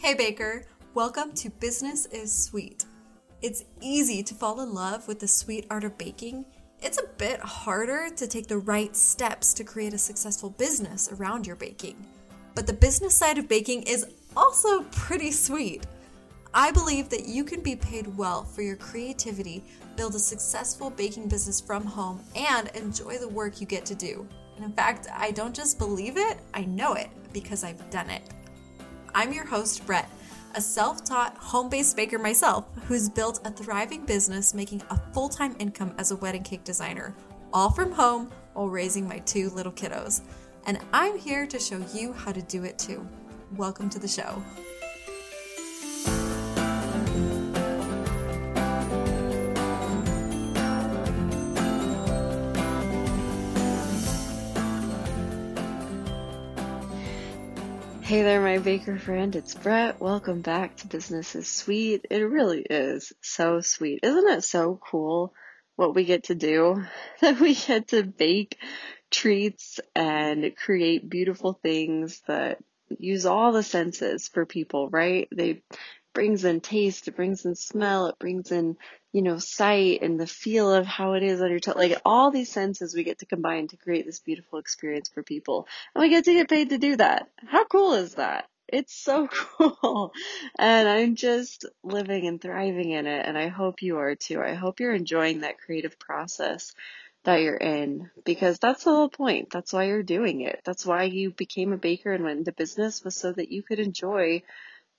Hey, Baker. Welcome to Business is Sweet. It's easy to fall in love with the sweet art of baking. It's a bit harder to take the right steps to create a successful business around your baking. But the business side of baking is also pretty sweet. I believe that you can be paid well for your creativity, build a successful baking business from home, and enjoy the work you get to do. And in fact, I don't just believe it, I know it because I've done it. I'm your host, Brett, a self taught home based baker myself who's built a thriving business making a full time income as a wedding cake designer, all from home while raising my two little kiddos. And I'm here to show you how to do it too. Welcome to the show. Hey there, my baker friend. It's Brett. Welcome back to Business is Sweet. It really is so sweet. Isn't it so cool what we get to do? That we get to bake treats and create beautiful things that use all the senses for people, right? They brings in taste, it brings in smell, it brings in you know, sight and the feel of how it is on your tongue. Like all these senses we get to combine to create this beautiful experience for people. And we get to get paid to do that. How cool is that? It's so cool. And I'm just living and thriving in it. And I hope you are too. I hope you're enjoying that creative process that you're in because that's the whole point. That's why you're doing it. That's why you became a baker and went into business was so that you could enjoy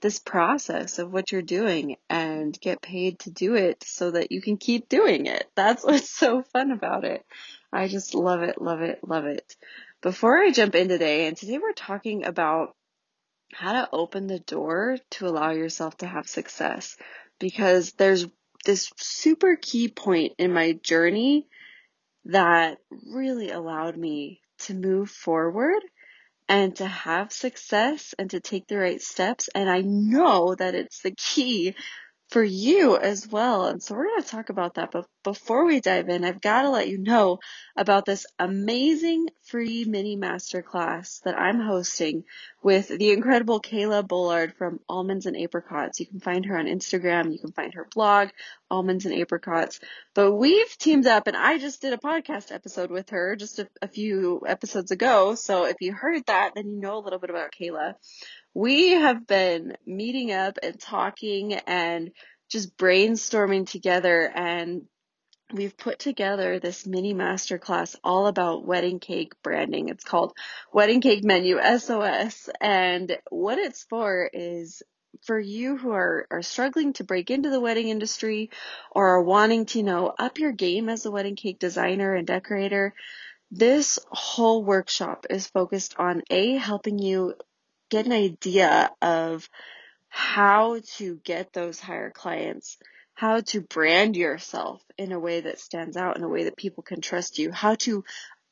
this process of what you're doing and get paid to do it so that you can keep doing it. That's what's so fun about it. I just love it, love it, love it. Before I jump in today, and today we're talking about how to open the door to allow yourself to have success because there's this super key point in my journey that really allowed me to move forward and to have success and to take the right steps. And I know that it's the key for you as well. And so we're going to talk about that. But before we dive in, I've got to let you know about this amazing free mini masterclass that I'm hosting with the incredible Kayla Bullard from Almonds and Apricots. You can find her on Instagram. You can find her blog, Almonds and Apricots. But we've teamed up and I just did a podcast episode with her just a, a few episodes ago. So if you heard that, then you know a little bit about Kayla we have been meeting up and talking and just brainstorming together and we've put together this mini masterclass all about wedding cake branding. It's called Wedding Cake Menu SOS. And what it's for is for you who are, are struggling to break into the wedding industry or are wanting to, know, up your game as a wedding cake designer and decorator. This whole workshop is focused on A, helping you get an idea of how to get those higher clients, how to brand yourself in a way that stands out, in a way that people can trust you, how to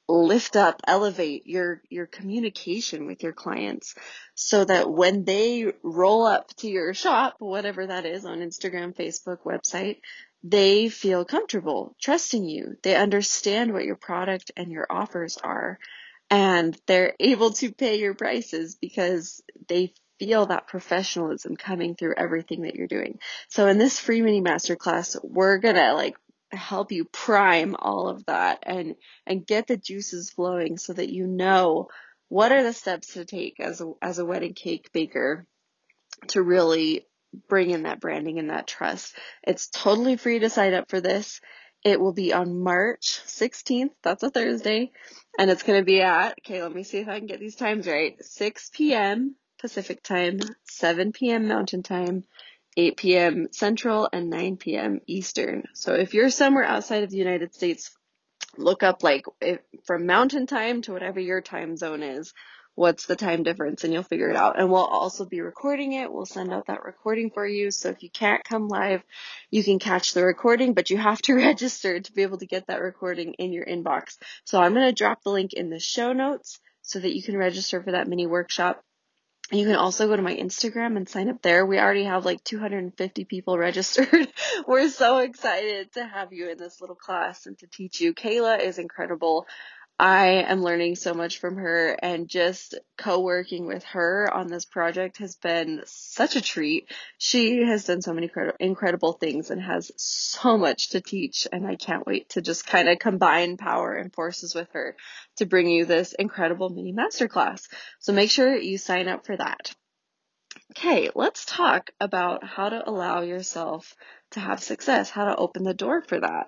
lift up, elevate your, your communication with your clients so that when they roll up to your shop, whatever that is on Instagram, Facebook, website, they feel comfortable trusting you. They understand what your product and your offers are and they're able to pay your prices because they feel that professionalism coming through everything that you're doing. So in this free mini masterclass, we're gonna like help you prime all of that and and get the juices flowing so that you know what are the steps to take as a as a wedding cake baker to really bring in that branding and that trust. It's totally free to sign up for this. It will be on March 16th. That's a Thursday. And it's going to be at, okay, let me see if I can get these times right. 6 p.m. Pacific time, 7 p.m. Mountain time, 8 p.m. Central, and 9 p.m. Eastern. So if you're somewhere outside of the United States, look up like if, from mountain time to whatever your time zone is what's the time difference and you'll figure it out. And we'll also be recording it. We'll send out that recording for you. So if you can't come live, you can catch the recording, but you have to register to be able to get that recording in your inbox. So I'm going to drop the link in the show notes so that you can register for that mini workshop. You can also go to my Instagram and sign up there. We already have like 250 people registered. We're so excited to have you in this little class and to teach you. Kayla is incredible. I am learning so much from her and just co-working with her on this project has been such a treat. She has done so many incredible things and has so much to teach and I can't wait to just kind of combine power and forces with her to bring you this incredible mini masterclass. So make sure you sign up for that. Okay, let's talk about how to allow yourself to have success, how to open the door for that.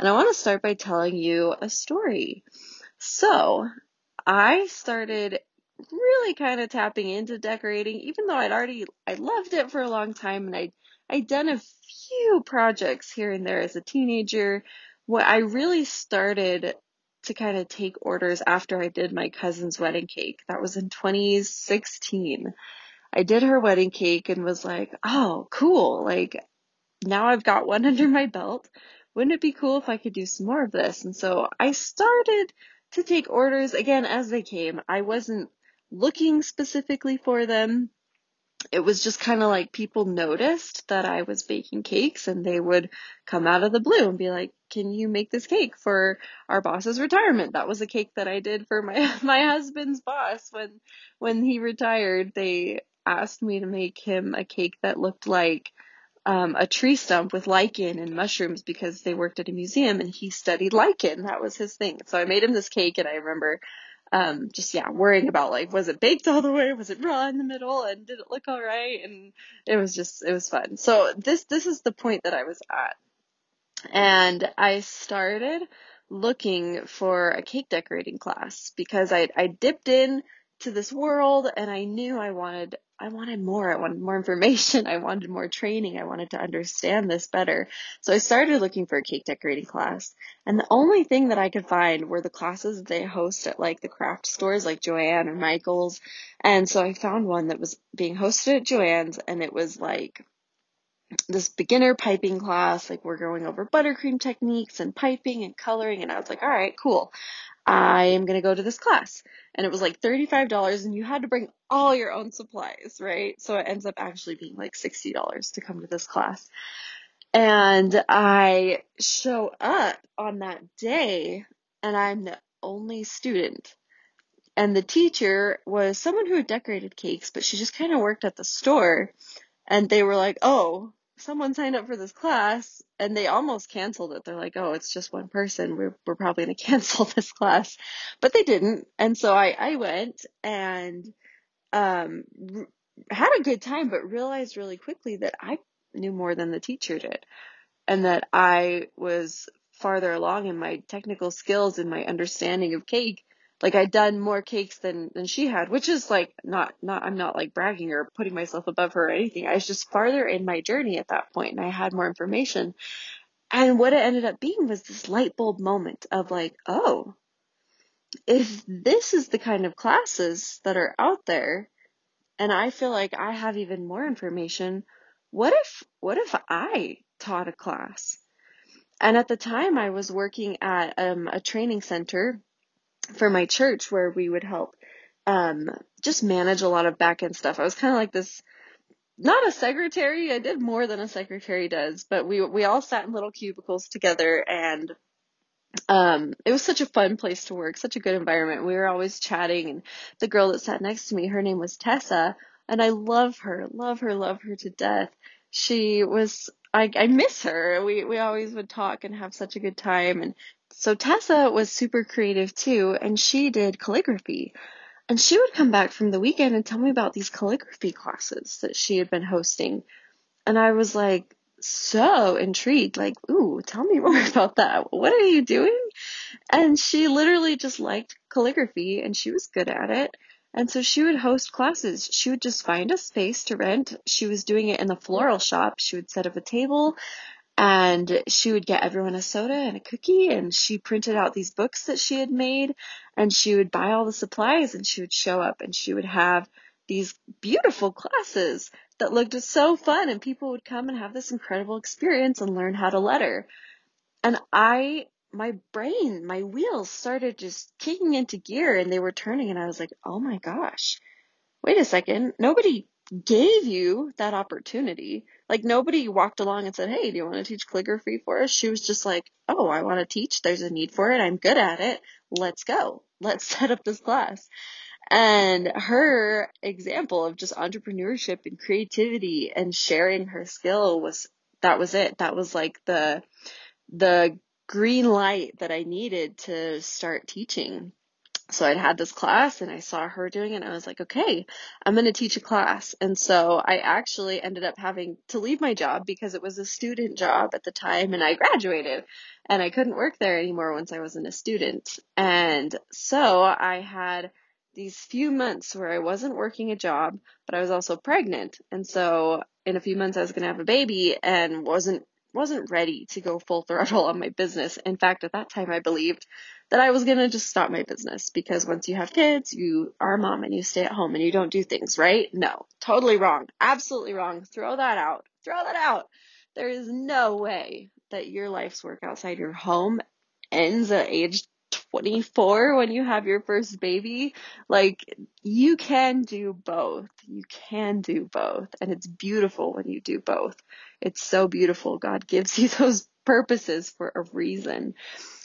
And I want to start by telling you a story. So I started really kind of tapping into decorating, even though I'd already, I loved it for a long time and I'd, I'd done a few projects here and there as a teenager. What I really started to kind of take orders after I did my cousin's wedding cake. That was in 2016. I did her wedding cake and was like, oh, cool. Like now I've got one under my belt. Wouldn't it be cool if I could do some more of this? And so I started to take orders again as they came. I wasn't looking specifically for them. It was just kind of like people noticed that I was baking cakes and they would come out of the blue and be like, "Can you make this cake for our boss's retirement?" That was a cake that I did for my my husband's boss when when he retired. They asked me to make him a cake that looked like um, a tree stump with lichen and mushrooms because they worked at a museum and he studied lichen. That was his thing. So I made him this cake and I remember um, just yeah, worrying about like was it baked all the way, was it raw in the middle, and did it look all right? And it was just it was fun. So this this is the point that I was at, and I started looking for a cake decorating class because I I dipped in to this world and I knew I wanted I wanted more. I wanted more information. I wanted more training. I wanted to understand this better. So I started looking for a cake decorating class. And the only thing that I could find were the classes they host at like the craft stores like Joann or Michael's. And so I found one that was being hosted at Joann's and it was like this beginner piping class. Like we're going over buttercream techniques and piping and coloring. And I was like, all right, cool. I am going to go to this class. And it was like $35 and you had to bring all your own supplies, right? So it ends up actually being like $60 to come to this class. And I show up on that day and I'm the only student. And the teacher was someone who had decorated cakes, but she just kind of worked at the store. And they were like, oh, someone signed up for this class and they almost canceled it. They're like, oh, it's just one person. We're, we're probably going to cancel this class. But they didn't. And so I, I went and, um, had a good time, but realized really quickly that I knew more than the teacher did and that I was farther along in my technical skills and my understanding of cake like I'd done more cakes than than she had, which is like not not I'm not like bragging or putting myself above her or anything. I was just farther in my journey at that point and I had more information. And what it ended up being was this light bulb moment of like, oh, if this is the kind of classes that are out there and I feel like I have even more information, what if what if I taught a class? And at the time I was working at um, a training center for my church where we would help um, just manage a lot of back end stuff. I was kind of like this, not a secretary. I did more than a secretary does, but we we all sat in little cubicles together, and um, it was such a fun place to work, such a good environment. We were always chatting, and the girl that sat next to me, her name was Tessa, and I love her, love her, love her to death. She was I, I miss her. We we always would talk and have such a good time and so Tessa was super creative too, and she did calligraphy. And she would come back from the weekend and tell me about these calligraphy classes that she had been hosting. And I was like so intrigued, like, ooh, tell me more about that. What are you doing? And she literally just liked calligraphy and she was good at it. And so she would host classes. She would just find a space to rent. She was doing it in the floral shop. She would set up a table and she would get everyone a soda and a cookie and she printed out these books that she had made and she would buy all the supplies and she would show up and she would have these beautiful classes that looked so fun and people would come and have this incredible experience and learn how to letter. And I, my brain, my wheels started just kicking into gear and they were turning and I was like, oh my gosh, wait a second. Nobody gave you that opportunity. Like nobody walked along and said, Hey, do you want to teach calligraphy for us? She was just like, Oh, I want to teach. There's a need for it. I'm good at it. Let's go. Let's set up this class. And her example of just entrepreneurship and creativity and sharing her skill was, that was it. That was like the, the green light that I needed to start teaching so I'd had this class and I saw her doing it and I was like, okay, I'm going to teach a class. And so I actually ended up having to leave my job because it was a student job at the time and I graduated and I couldn't work there anymore once I wasn't a student. And so I had these few months where I wasn't working a job, but I was also pregnant. And so in a few months I was going to have a baby and wasn't wasn't ready to go full throttle on my business. In fact, at that time I believed that I was going to just stop my business because once you have kids, you are a mom and you stay at home and you don't do things, right? No, totally wrong. Absolutely wrong. Throw that out. Throw that out. There is no way that your life's work outside your home ends at age 24 when you have your first baby. Like, you can do both. You can do both. And it's beautiful when you do both. It's so beautiful. God gives you those purposes for a reason.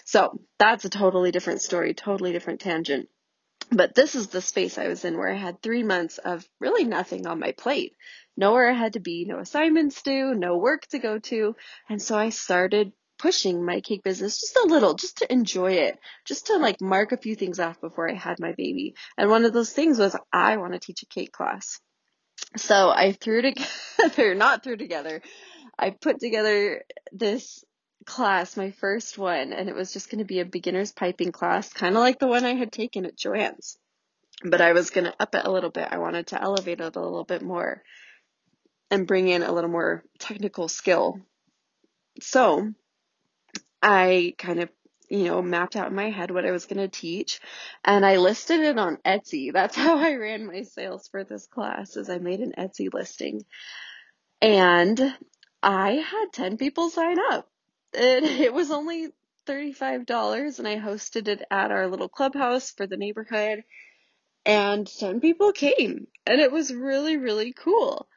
So that's a totally different story, totally different tangent. But this is the space I was in where I had three months of really nothing on my plate. Nowhere I had to be, no assignments due, no work to go to. And so I started pushing my cake business just a little, just to enjoy it, just to like mark a few things off before I had my baby. And one of those things was I want to teach a cake class. So I threw together, not threw together, I put together this class, my first one, and it was just going to be a beginner's piping class, kind of like the one I had taken at Joann's. But I was going to up it a little bit. I wanted to elevate it a little bit more and bring in a little more technical skill. So I kind of, you know, mapped out in my head what I was going to teach and I listed it on Etsy. That's how I ran my sales for this class is I made an Etsy listing. And I had 10 people sign up it, it was only $35 and I hosted it at our little clubhouse for the neighborhood and 10 people came and it was really, really cool.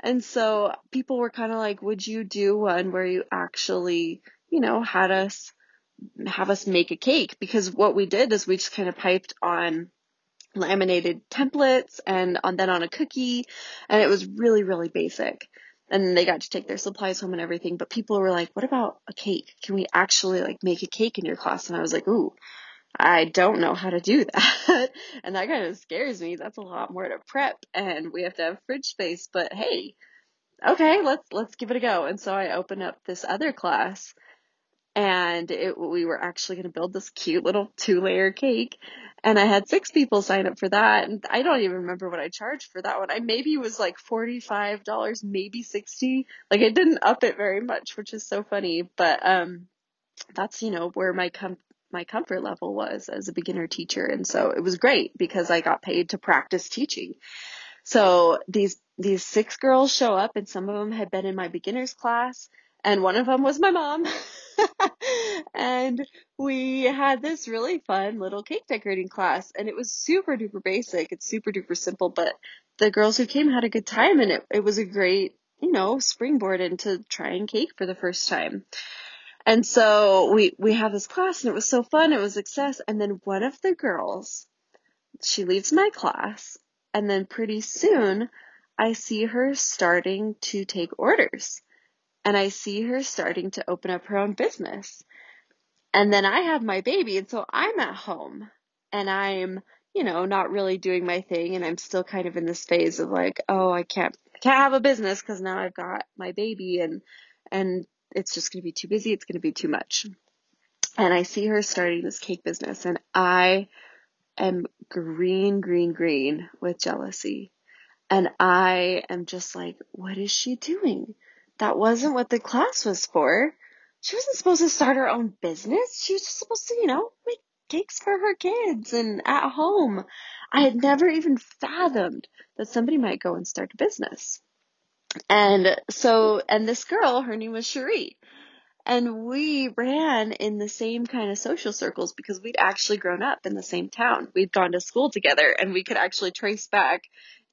And so people were kind of like, would you do one where you actually, you know, had us have us make a cake? Because what we did is we just kind of piped on laminated templates and on then on a cookie and it was really, really basic and they got to take their supplies home and everything. But people were like, what about a cake? Can we actually like make a cake in your class? And I was like, ooh, I don't know how to do that. and that kind of scares me. That's a lot more to prep and we have to have fridge space, but hey, okay, let's, let's give it a go. And so I opened up this other class and it, we were actually going to build this cute little two layer cake and I had six people sign up for that and I don't even remember what I charged for that one. I maybe was like $45, maybe 60. Like I didn't up it very much, which is so funny, but um that's, you know, where my com- my comfort level was as a beginner teacher and so it was great because I got paid to practice teaching. So these these six girls show up and some of them had been in my beginners class and one of them was my mom. and we had this really fun little cake decorating class and it was super duper basic. It's super duper simple, but the girls who came had a good time and it, it was a great, you know, springboard into trying cake for the first time. And so we, we had this class and it was so fun. It was success. And then one of the girls, she leaves my class and then pretty soon I see her starting to take orders and I see her starting to open up her own business. And then I have my baby, and so I'm at home and I'm, you know, not really doing my thing, and I'm still kind of in this phase of like, oh, I can't, I can't have a business because now I've got my baby, and and it's just going to be too busy. It's going to be too much. And I see her starting this cake business, and I am green, green, green with jealousy. And I am just like, what is she doing? That wasn't what the class was for. She wasn't supposed to start her own business. She was just supposed to, you know, make cakes for her kids and at home. I had never even fathomed that somebody might go and start a business. And so, and this girl, her name was Cherie. And we ran in the same kind of social circles because we'd actually grown up in the same town. We'd gone to school together and we could actually trace back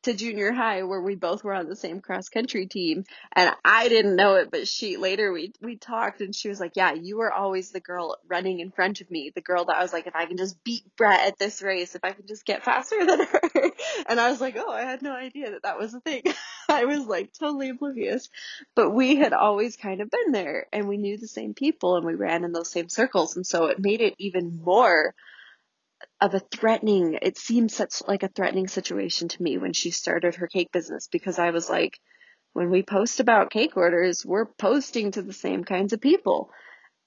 to junior high where we both were on the same cross country team and I didn't know it but she later we we talked and she was like yeah you were always the girl running in front of me the girl that I was like if I can just beat Brett at this race if I can just get faster than her. And I was like oh I had no idea that that was a thing. I was like totally oblivious. But we had always kind of been there and we knew the same people and we ran in those same circles and so it made it even more of a threatening, it seemed such like a threatening situation to me when she started her cake business because I was like, when we post about cake orders, we're posting to the same kinds of people.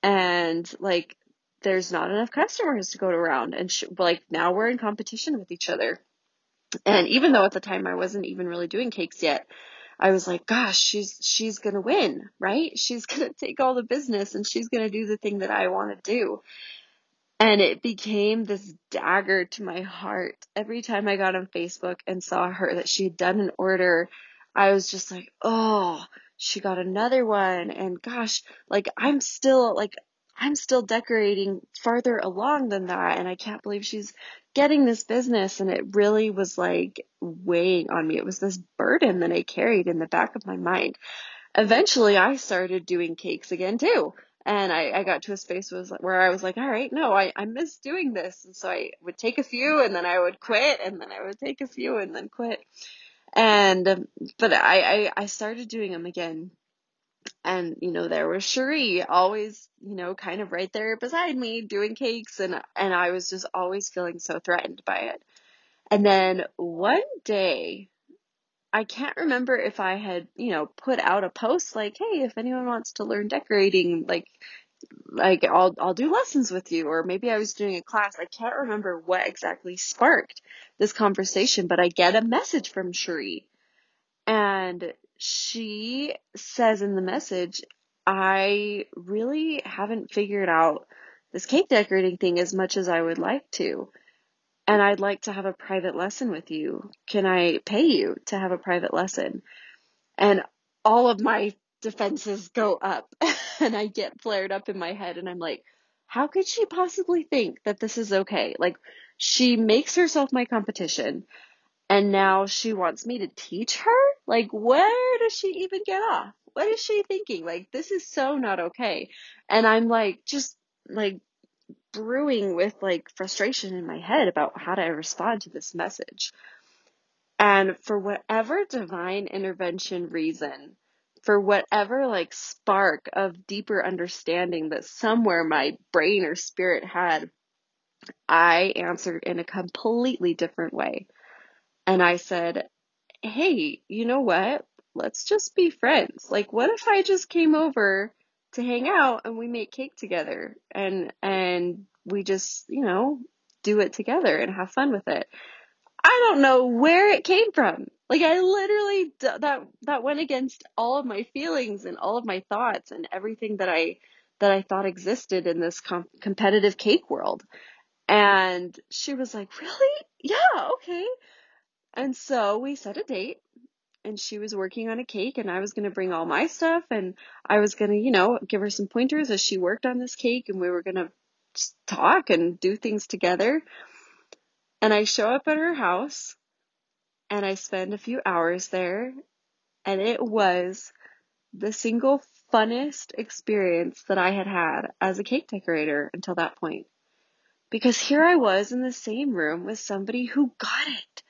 And like, there's not enough customers to go around. And she, like, now we're in competition with each other. And even though at the time I wasn't even really doing cakes yet, I was like, gosh, she's, she's going to win, right? She's going to take all the business and she's going to do the thing that I want to do. And it became this dagger to my heart. Every time I got on Facebook and saw her that she had done an order, I was just like, oh, she got another one. And gosh, like I'm still like, I'm still decorating farther along than that. And I can't believe she's getting this business. And it really was like weighing on me. It was this burden that I carried in the back of my mind. Eventually I started doing cakes again too and I, I got to a space was where I was like, all right, no, I, I miss doing this. And so I would take a few and then I would quit and then I would take a few and then quit. And, um, but I, I, I started doing them again. And, you know, there was Cherie always, you know, kind of right there beside me doing cakes. And, and I was just always feeling so threatened by it. And then one day I can't remember if I had, you know, put out a post like, "Hey, if anyone wants to learn decorating, like like I'll I'll do lessons with you," or maybe I was doing a class. I can't remember what exactly sparked this conversation, but I get a message from Cherie. And she says in the message, "I really haven't figured out this cake decorating thing as much as I would like to." And I'd like to have a private lesson with you. Can I pay you to have a private lesson? And all of my defenses go up and I get flared up in my head and I'm like, how could she possibly think that this is okay? Like, she makes herself my competition and now she wants me to teach her? Like, where does she even get off? What is she thinking? Like, this is so not okay. And I'm like, just like brewing with like frustration in my head about how to respond to this message. And for whatever divine intervention reason, for whatever like spark of deeper understanding that somewhere my brain or spirit had, I answered in a completely different way. And I said, Hey, you know what? Let's just be friends. Like, what if I just came over to hang out and we make cake together and and we just you know do it together and have fun with it. I don't know where it came from. Like i literally that that went against all of my feelings and all of my thoughts and everything that i that i thought existed in this com- competitive cake world. And she was like really? Yeah okay. And so we set a date and she was working on a cake and I was going to bring all my stuff and I was going to, you know, give her some pointers as she worked on this cake and we were going to talk and do things together. And I show up at her house and I spend a few hours there and it was the single funnest experience that I had had as a cake decorator until that point. Because here I was in the same room with somebody who got it.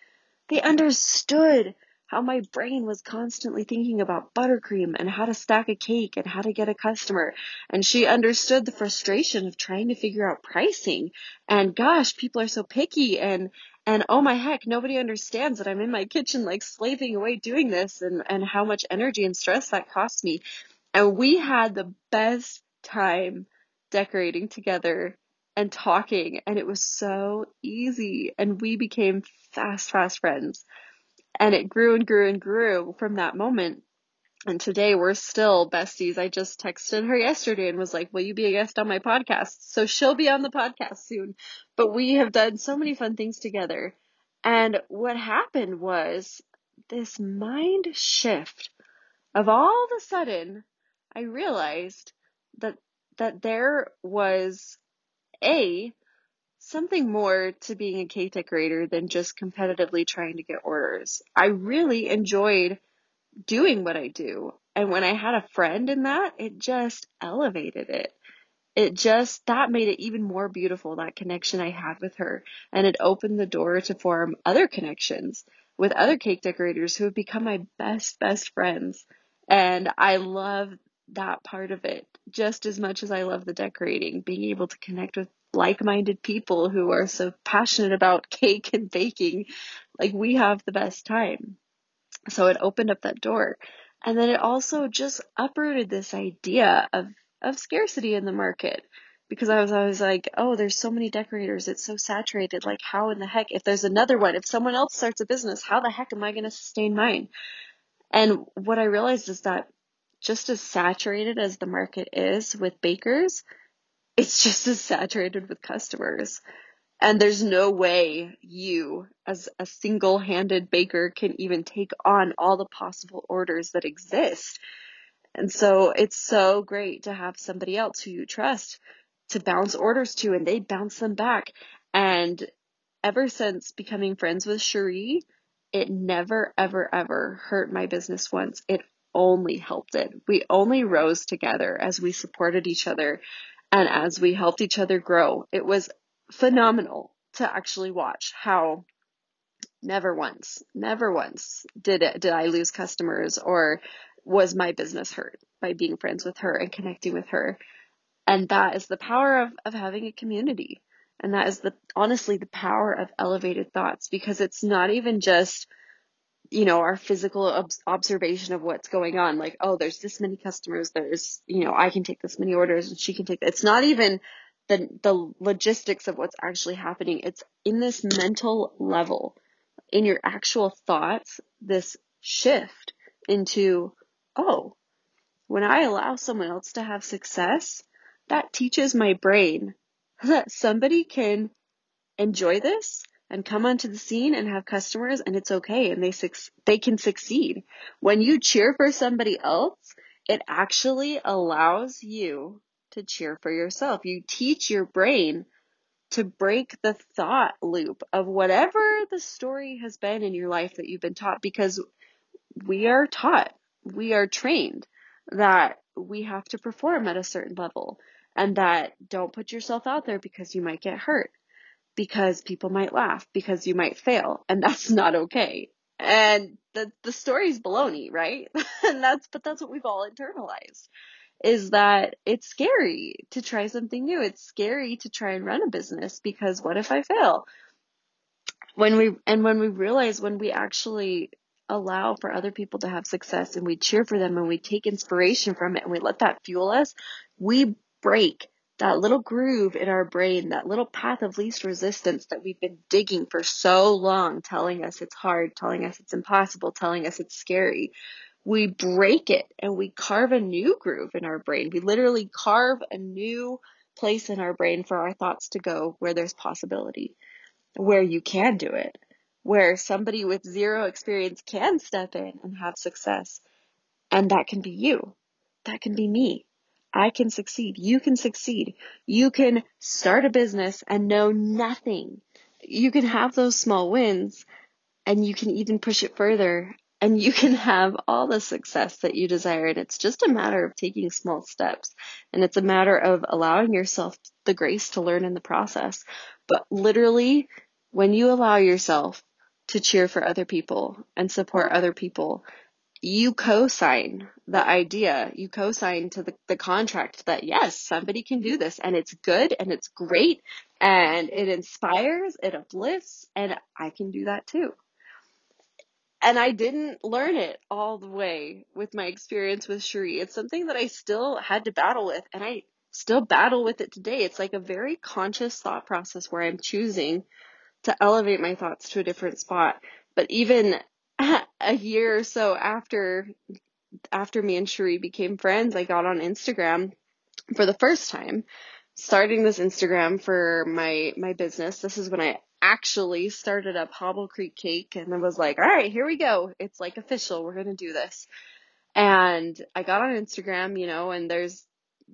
They understood how my brain was constantly thinking about buttercream and how to stack a cake and how to get a customer. And she understood the frustration of trying to figure out pricing. And gosh, people are so picky and and oh my heck, nobody understands that I'm in my kitchen like slaving away doing this and, and how much energy and stress that costs me. And we had the best time decorating together and talking and it was so easy and we became fast, fast friends. And it grew and grew and grew from that moment. And today we're still besties. I just texted her yesterday and was like, Will you be a guest on my podcast? So she'll be on the podcast soon. But we have done so many fun things together. And what happened was this mind shift of all of a sudden, I realized that, that there was a something more to being a cake decorator than just competitively trying to get orders. I really enjoyed doing what I do. And when I had a friend in that, it just elevated it. It just, that made it even more beautiful, that connection I had with her. And it opened the door to form other connections with other cake decorators who have become my best, best friends. And I love that part of it just as much as I love the decorating, being able to connect with like minded people who are so passionate about cake and baking. Like we have the best time. So it opened up that door. And then it also just uprooted this idea of, of scarcity in the market because I was always like, oh, there's so many decorators. It's so saturated. Like, how in the heck, if there's another one, if someone else starts a business, how the heck am I going to sustain mine? And what I realized is that just as saturated as the market is with bakers, it's just as saturated with customers. And there's no way you, as a single handed baker, can even take on all the possible orders that exist. And so it's so great to have somebody else who you trust to bounce orders to and they bounce them back. And ever since becoming friends with Cherie, it never, ever, ever hurt my business once. It only helped it. We only rose together as we supported each other and as we helped each other grow. It was phenomenal to actually watch how never once, never once did it, did I lose customers or was my business hurt by being friends with her and connecting with her. And that is the power of, of having a community. And that is the, honestly, the power of elevated thoughts because it's not even just, you know, our physical ob- observation of what's going on. Like, oh, there's this many customers. There's, you know, I can take this many orders and she can take, it's not even the the logistics of what's actually happening. It's in this mental level, in your actual thoughts, this shift into, oh, when I allow someone else to have success, that teaches my brain that somebody can enjoy this and come onto the scene and have customers and it's okay and they su- they can succeed. When you cheer for somebody else, it actually allows you to cheer for yourself. You teach your brain to break the thought loop of whatever the story has been in your life that you've been taught because we are taught, we are trained that we have to perform at a certain level and that don't put yourself out there because you might get hurt, because people might laugh, because you might fail, and that's not okay. And the the story's baloney, right? and that's but that's what we've all internalized is that it's scary to try something new. It's scary to try and run a business because what if I fail? When we, and when we realize when we actually allow for other people to have success and we cheer for them and we take inspiration from it and we let that fuel us, we break that little groove in our brain, that little path of least resistance that we've been digging for so long, telling us it's hard, telling us it's impossible, telling us it's scary we break it and we carve a new groove in our brain. We literally carve a new place in our brain for our thoughts to go where there's possibility, where you can do it, where somebody with zero experience can step in and have success. And that can be you. That can be me. I can succeed. You can succeed. You can start a business and know nothing. You can have those small wins and you can even push it further and you can have all the success that you desire. And it's just a matter of taking small steps. And it's a matter of allowing yourself the grace to learn in the process. But literally, when you allow yourself to cheer for other people and support other people, you co-sign the idea, you co-sign to the, the contract that yes, somebody can do this and it's good and it's great and it inspires, it uplifts, and I can do that too and I didn't learn it all the way with my experience with Cherie. It's something that I still had to battle with, and I still battle with it today. It's like a very conscious thought process where I'm choosing to elevate my thoughts to a different spot. But even a year or so after after me and Cherie became friends, I got on Instagram for the first time, starting this Instagram for my my business. This is when I actually started up Hobble Creek Cake and then was like, all right, here we go. It's like official. We're going to do this. And I got on Instagram, you know, and there's,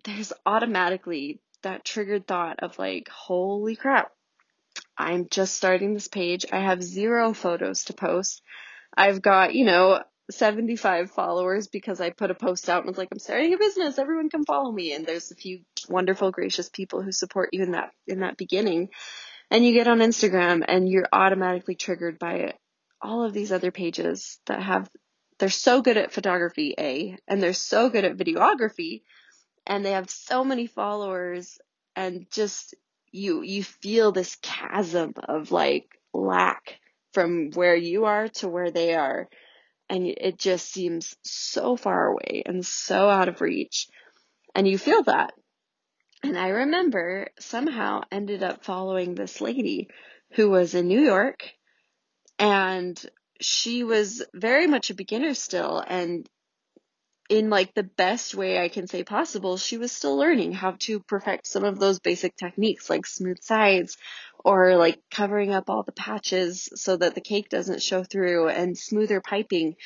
there's automatically that triggered thought of like, holy crap. I'm just starting this page. I have zero photos to post. I've got, you know, 75 followers because I put a post out and was like, I'm starting a business. Everyone come follow me. And there's a few wonderful, gracious people who support you in that, in that beginning. And you get on Instagram and you're automatically triggered by all of these other pages that have, they're so good at photography, A, and they're so good at videography and they have so many followers and just you, you feel this chasm of like lack from where you are to where they are and it just seems so far away and so out of reach. And you feel that. And I remember somehow ended up following this lady who was in New York and she was very much a beginner still and in like the best way I can say possible, she was still learning how to perfect some of those basic techniques like smooth sides or like covering up all the patches so that the cake doesn't show through and smoother piping.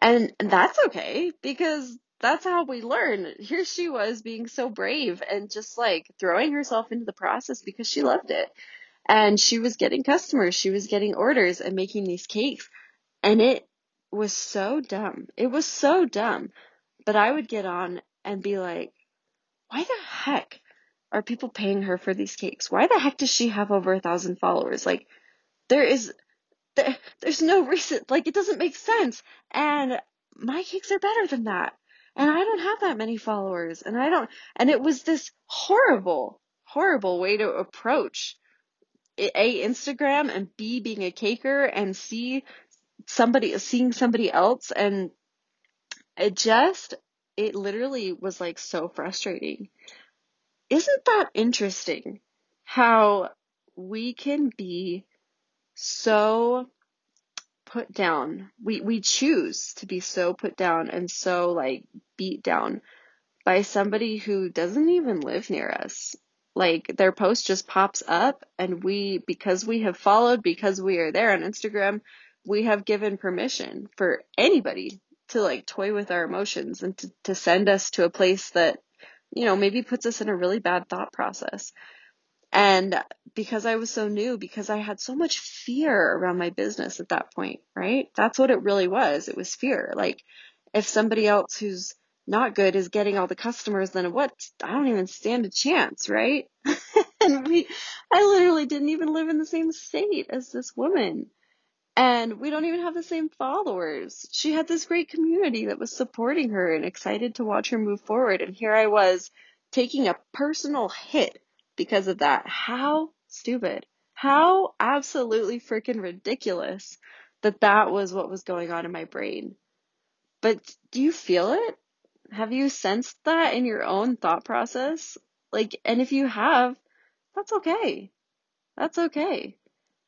And that's okay because that's how we learn. Here she was being so brave and just like throwing herself into the process because she loved it. And she was getting customers, she was getting orders and making these cakes. And it was so dumb. It was so dumb. But I would get on and be like, why the heck are people paying her for these cakes? Why the heck does she have over a thousand followers? Like, there is, there, there's no reason, like, it doesn't make sense. And my cakes are better than that. And I don't have that many followers. And I don't, and it was this horrible, horrible way to approach A, Instagram and B, being a caker and C, somebody seeing somebody else and it just it literally was like so frustrating. Isn't that interesting how we can be so put down? We we choose to be so put down and so like beat down by somebody who doesn't even live near us. Like their post just pops up and we because we have followed because we are there on Instagram we have given permission for anybody to like toy with our emotions and to, to send us to a place that, you know, maybe puts us in a really bad thought process. And because I was so new, because I had so much fear around my business at that point, right? That's what it really was. It was fear. Like if somebody else who's not good is getting all the customers, then what? I don't even stand a chance, right? and we, I literally didn't even live in the same state as this woman. And we don't even have the same followers. She had this great community that was supporting her and excited to watch her move forward. And here I was taking a personal hit because of that. How stupid. How absolutely freaking ridiculous that that was what was going on in my brain. But do you feel it? Have you sensed that in your own thought process? Like, and if you have, that's okay. That's okay.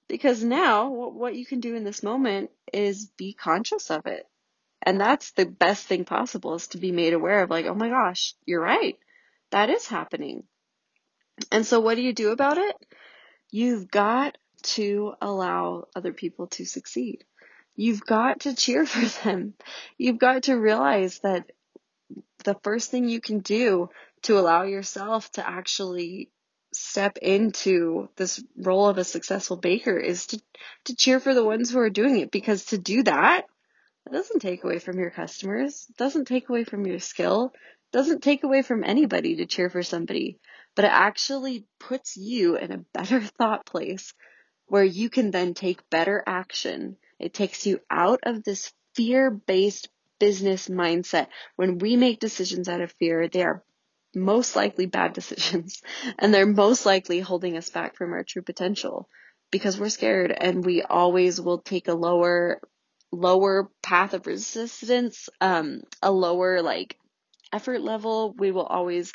Because now what you can do in this moment is be conscious of it. And that's the best thing possible is to be made aware of like, oh my gosh, you're right. That is happening. And so what do you do about it? You've got to allow other people to succeed. You've got to cheer for them. You've got to realize that the first thing you can do to allow yourself to actually step into this role of a successful baker is to, to cheer for the ones who are doing it because to do that, it doesn't take away from your customers, it doesn't take away from your skill, it doesn't take away from anybody to cheer for somebody, but it actually puts you in a better thought place where you can then take better action. It takes you out of this fear based business mindset. When we make decisions out of fear, they are most likely bad decisions and they're most likely holding us back from our true potential because we're scared and we always will take a lower lower path of resistance um a lower like effort level. We will always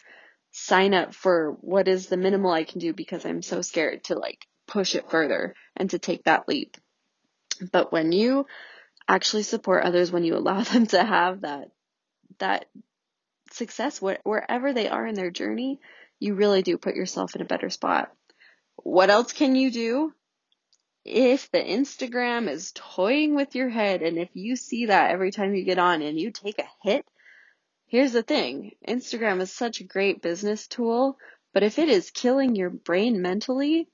sign up for what is the minimal I can do because I'm so scared to like push it further and to take that leap. But when you actually support others when you allow them to have that that success wherever they are in their journey, you really do put yourself in a better spot. What else can you do? If the Instagram is toying with your head and if you see that every time you get on and you take a hit, here's the thing. Instagram is such a great business tool, but if it is killing your brain mentally,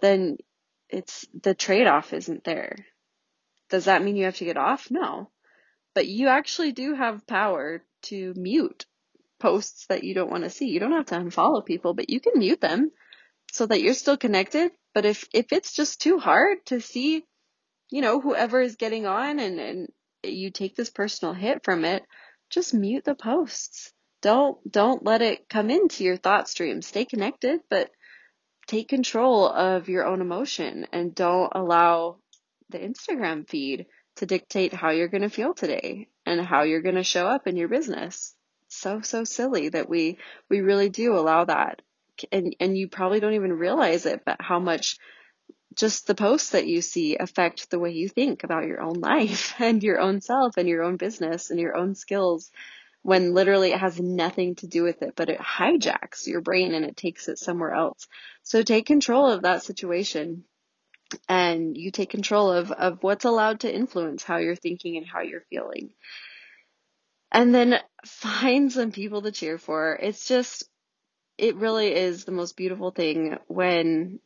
then it's the trade off isn't there. Does that mean you have to get off? No. But you actually do have power to mute posts that you don't want to see. You don't have to unfollow people, but you can mute them so that you're still connected. But if, if it's just too hard to see, you know, whoever is getting on and, and you take this personal hit from it, just mute the posts. Don't, don't let it come into your thought stream. Stay connected, but take control of your own emotion and don't allow the Instagram feed to dictate how you're going to feel today and how you're going to show up in your business. So, so silly that we, we really do allow that. And, and you probably don't even realize it, but how much just the posts that you see affect the way you think about your own life and your own self and your own business and your own skills when literally it has nothing to do with it, but it hijacks your brain and it takes it somewhere else. So take control of that situation and you take control of, of what's allowed to influence how you're thinking and how you're feeling. And then find some people to cheer for. It's just, it really is the most beautiful thing when,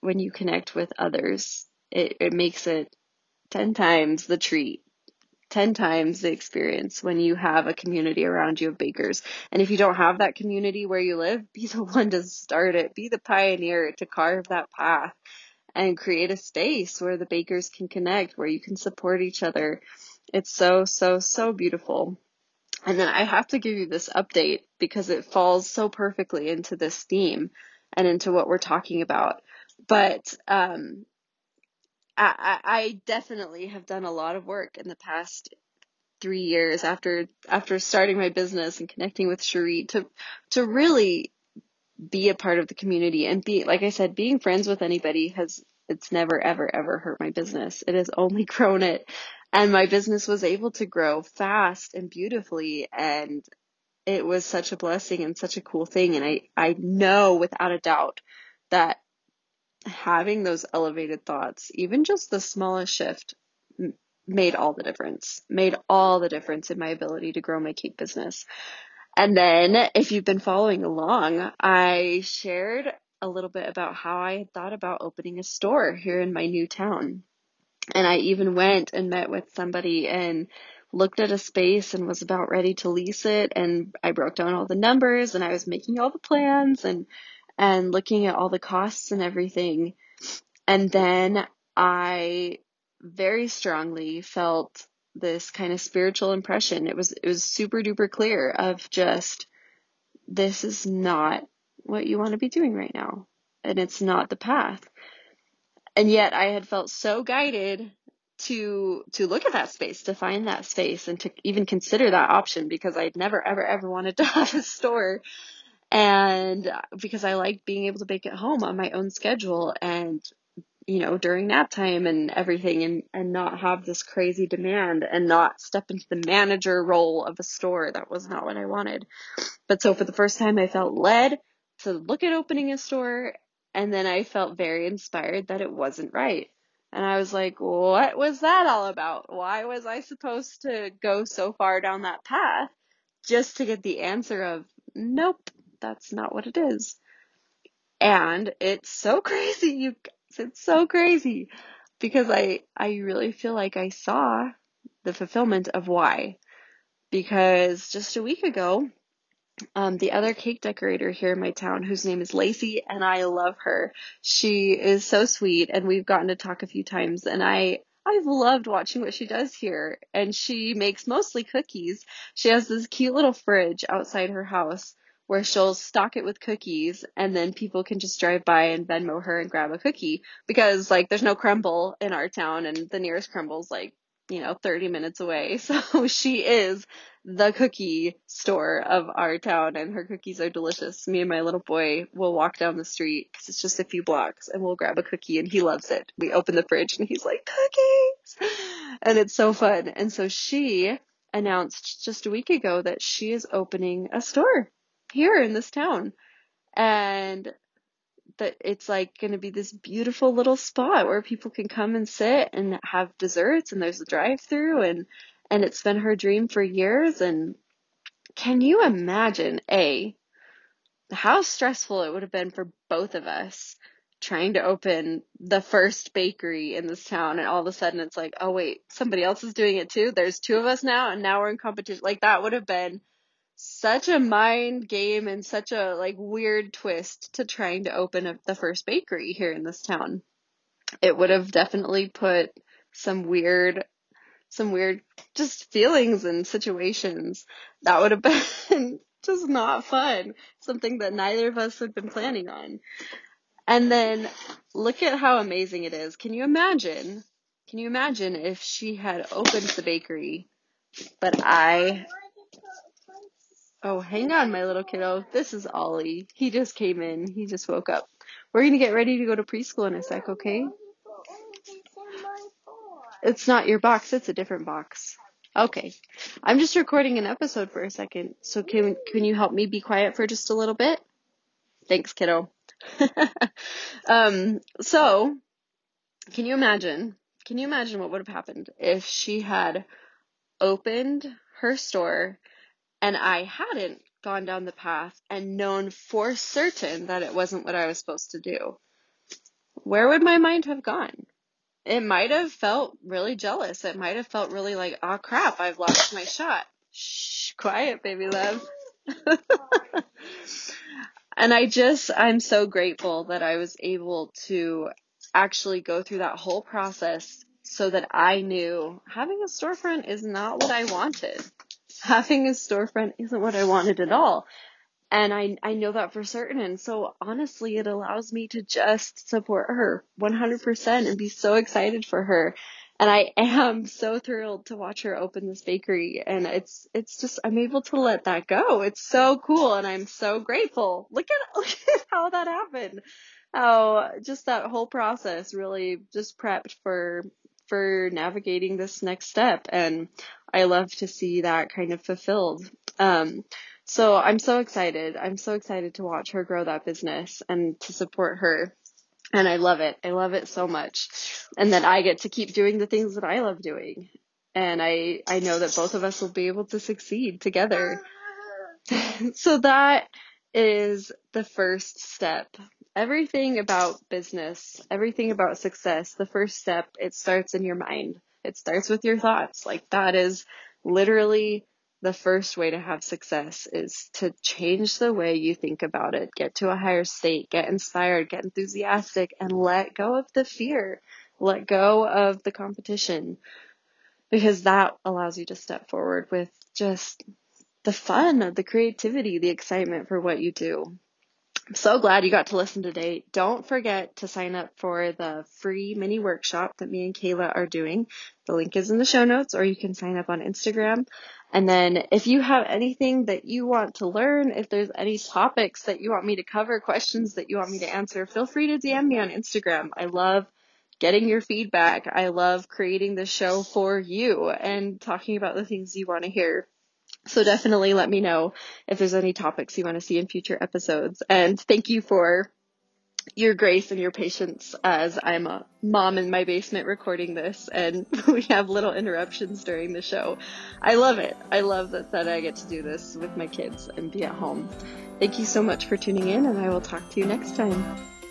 when you connect with others. It, it makes it 10 times the treat 10 times the experience when you have a community around you of bakers. And if you don't have that community where you live, be the one to start it. Be the pioneer to carve that path and create a space where the bakers can connect, where you can support each other. It's so, so, so beautiful. And then I have to give you this update because it falls so perfectly into this theme and into what we're talking about. But um, I, I definitely have done a lot of work in the past three years after after starting my business and connecting with Cherie to to really be a part of the community and be like I said, being friends with anybody has it's never ever ever hurt my business. It has only grown it. And my business was able to grow fast and beautifully and it was such a blessing and such a cool thing and I I know without a doubt that having those elevated thoughts, even just the smallest shift, made all the difference, made all the difference in my ability to grow my cake business. And then, if you've been following along, I shared a little bit about how I had thought about opening a store here in my new town. And I even went and met with somebody and looked at a space and was about ready to lease it. And I broke down all the numbers and I was making all the plans and and looking at all the costs and everything. And then I very strongly felt this kind of spiritual impression. It was, it was super duper clear of just, this is not what you want to be doing right now. And it's not the path. And yet I had felt so guided to to look at that space, to find that space and to even consider that option because I'd never ever ever wanted to have a store. And because I like being able to bake at home on my own schedule and you know during nap time and everything and and not have this crazy demand and not step into the manager role of a store that was not what I wanted. But so for the first time I felt led to look at opening a store and then I felt very inspired that it wasn't right and I was like what was that all about why was I supposed to go so far down that path just to get the answer of nope that's not what it is. And it's so crazy, you guys. It's so crazy because I, I really feel like I saw the fulfillment of why. Because just a week ago, um, the other cake decorator here in my town, whose name is Lacey, and I love her. She is so sweet, and we've gotten to talk a few times, and I I've loved watching what she does here. And she makes mostly cookies. She has this cute little fridge outside her house where she'll stock it with cookies and then people can just drive by and Venmo her and grab a cookie because like there's no Crumbl in our town and the nearest Crumbl's like, you know, 30 minutes away. So she is the cookie store of our town and her cookies are delicious. Me and my little boy will walk down the street because it's just a few blocks and we'll grab a cookie and he loves it. We open the fridge and he's like, cookies! And it's so fun. And so she announced just a week ago that she is opening a store here in this town. And that it's like going to be this beautiful little spot where people can come and sit and have desserts and there's a drive through and and it's been her dream for years and can you imagine a how stressful it would have been for both of us trying to open the first bakery in this town and all of a sudden it's like, oh wait, somebody else is doing it too. There's two of us now and now we're in competition. Like that would have been such a mind game and such a like weird twist to trying to open the first bakery here in this town. It would have definitely put some weird some weird just feelings and situations that would have been just not fun. Something that neither of us had been planning on. And then look at how amazing it is. Can you imagine? Can you imagine if she had opened the bakery, but I. Oh, hang on, my little kiddo. This is Ollie. He just came in. He just woke up. We're going to get ready to go to preschool in a sec, okay? It's not your box, it's a different box. Okay. I'm just recording an episode for a second. So can can you help me be quiet for just a little bit? Thanks, kiddo. um, so, can you imagine? Can you imagine what would have happened if she had opened her store and I hadn't gone down the path and known for certain that it wasn't what I was supposed to do? Where would my mind have gone? It might have felt really jealous. It might have felt really like, oh crap, I've lost my shot. Shh, quiet, baby love. And I just, I'm so grateful that I was able to actually go through that whole process so that I knew having a storefront is not what I wanted. Having a storefront isn't what I wanted at all. And I, I know that for certain. And so honestly, it allows me to just support her 100% and be so excited for her and I am so thrilled to watch her open this bakery and it's it's just I'm able to let that go. It's so cool and I'm so grateful. Look at look at how that happened. How just that whole process really just prepped for for navigating this next step and I love to see that kind of fulfilled. Um so I'm so excited. I'm so excited to watch her grow that business and to support her and I love it. I love it so much. And then I get to keep doing the things that I love doing. And I, I know that both of us will be able to succeed together. so that is the first step. Everything about business, everything about success, the first step, it starts in your mind. It starts with your thoughts. Like that is literally the first way to have success is to change the way you think about it, get to a higher state, get inspired, get enthusiastic, and let go of the fear, let go of the competition, because that allows you to step forward with just the fun, the creativity, the excitement for what you do. I'm so glad you got to listen today. Don't forget to sign up for the free mini workshop that me and Kala are doing. The link is in the show notes, or you can sign up on Instagram. And then if you have anything that you want to learn, if there's any topics that you want me to cover, questions that you want me to answer, feel free to DM me on Instagram. I love getting your feedback. I love creating the show for you and talking about the things you want to hear. So definitely let me know if there's any topics you want to see in future episodes. And thank you for your grace and your patience as I'm a mom in my basement recording this and we have little interruptions during the show. I love it. I love that, that I get to do this with my kids and be at home. Thank you so much for tuning in and I will talk to you next time.